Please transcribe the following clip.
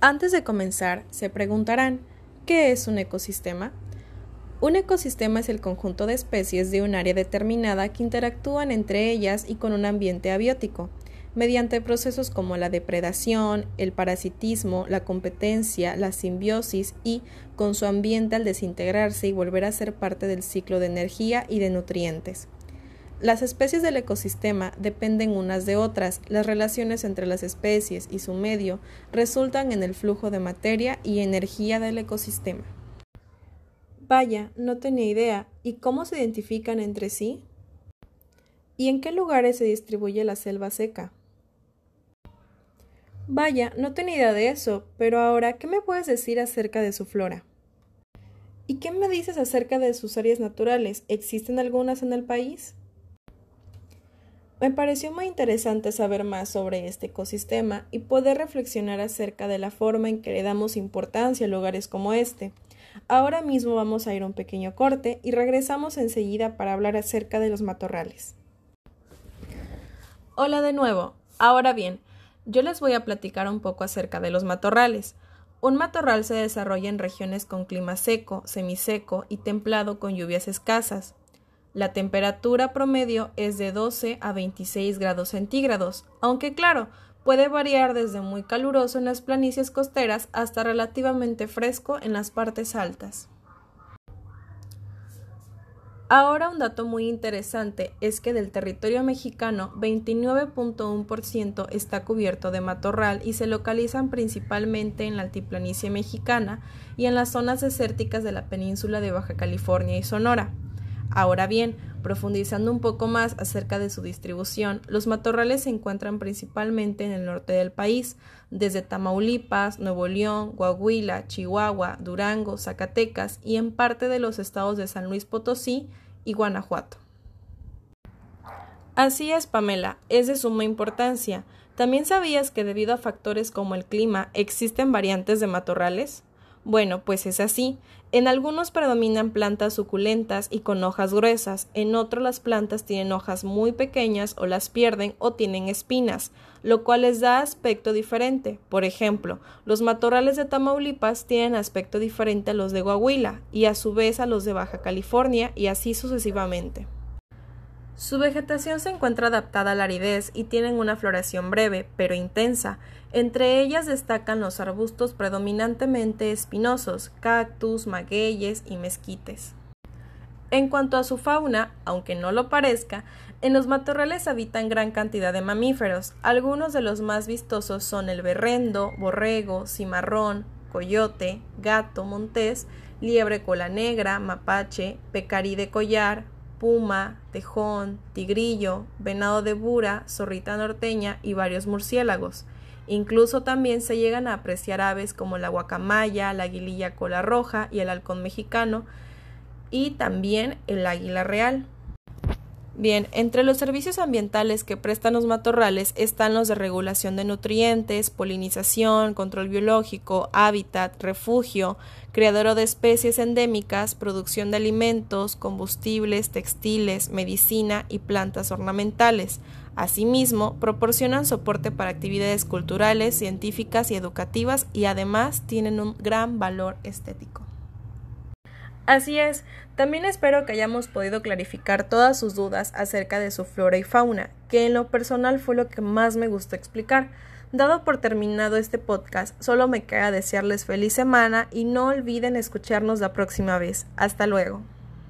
Antes de comenzar, se preguntarán, ¿qué es un ecosistema? Un ecosistema es el conjunto de especies de un área determinada que interactúan entre ellas y con un ambiente abiótico, mediante procesos como la depredación, el parasitismo, la competencia, la simbiosis y con su ambiente al desintegrarse y volver a ser parte del ciclo de energía y de nutrientes. Las especies del ecosistema dependen unas de otras. Las relaciones entre las especies y su medio resultan en el flujo de materia y energía del ecosistema. Vaya, no tenía idea. ¿Y cómo se identifican entre sí? ¿Y en qué lugares se distribuye la selva seca? Vaya, no tenía idea de eso, pero ahora, ¿qué me puedes decir acerca de su flora? ¿Y qué me dices acerca de sus áreas naturales? ¿Existen algunas en el país? Me pareció muy interesante saber más sobre este ecosistema y poder reflexionar acerca de la forma en que le damos importancia a lugares como este. Ahora mismo vamos a ir a un pequeño corte y regresamos enseguida para hablar acerca de los matorrales. Hola de nuevo. Ahora bien, yo les voy a platicar un poco acerca de los matorrales. Un matorral se desarrolla en regiones con clima seco, semiseco y templado con lluvias escasas. La temperatura promedio es de 12 a 26 grados centígrados, aunque claro, puede variar desde muy caluroso en las planicies costeras hasta relativamente fresco en las partes altas. Ahora un dato muy interesante es que del territorio mexicano 29.1% está cubierto de matorral y se localizan principalmente en la altiplanicie mexicana y en las zonas desérticas de la península de Baja California y Sonora. Ahora bien, profundizando un poco más acerca de su distribución, los matorrales se encuentran principalmente en el norte del país, desde Tamaulipas, Nuevo León, Coahuila, Chihuahua, Durango, Zacatecas y en parte de los estados de San Luis Potosí y Guanajuato. Así es, Pamela, es de suma importancia. ¿También sabías que debido a factores como el clima existen variantes de matorrales? Bueno, pues es así. En algunos predominan plantas suculentas y con hojas gruesas, en otros las plantas tienen hojas muy pequeñas o las pierden o tienen espinas, lo cual les da aspecto diferente. Por ejemplo, los matorrales de Tamaulipas tienen aspecto diferente a los de Coahuila y a su vez a los de Baja California y así sucesivamente. Su vegetación se encuentra adaptada a la aridez y tienen una floración breve, pero intensa. Entre ellas destacan los arbustos predominantemente espinosos, cactus, magueyes y mezquites. En cuanto a su fauna, aunque no lo parezca, en los matorrales habitan gran cantidad de mamíferos. Algunos de los más vistosos son el berrendo, borrego, cimarrón, coyote, gato montés, liebre cola negra, mapache, pecarí de collar, puma, tejón, tigrillo, venado de bura, zorrita norteña y varios murciélagos. Incluso también se llegan a apreciar aves como la guacamaya, la aguililla cola roja y el halcón mexicano, y también el águila real. Bien, entre los servicios ambientales que prestan los matorrales están los de regulación de nutrientes, polinización, control biológico, hábitat, refugio, criadero de especies endémicas, producción de alimentos, combustibles, textiles, medicina y plantas ornamentales. Asimismo, proporcionan soporte para actividades culturales, científicas y educativas y además tienen un gran valor estético. Así es, también espero que hayamos podido clarificar todas sus dudas acerca de su flora y fauna, que en lo personal fue lo que más me gustó explicar. Dado por terminado este podcast, solo me queda desearles feliz semana y no olviden escucharnos la próxima vez. Hasta luego.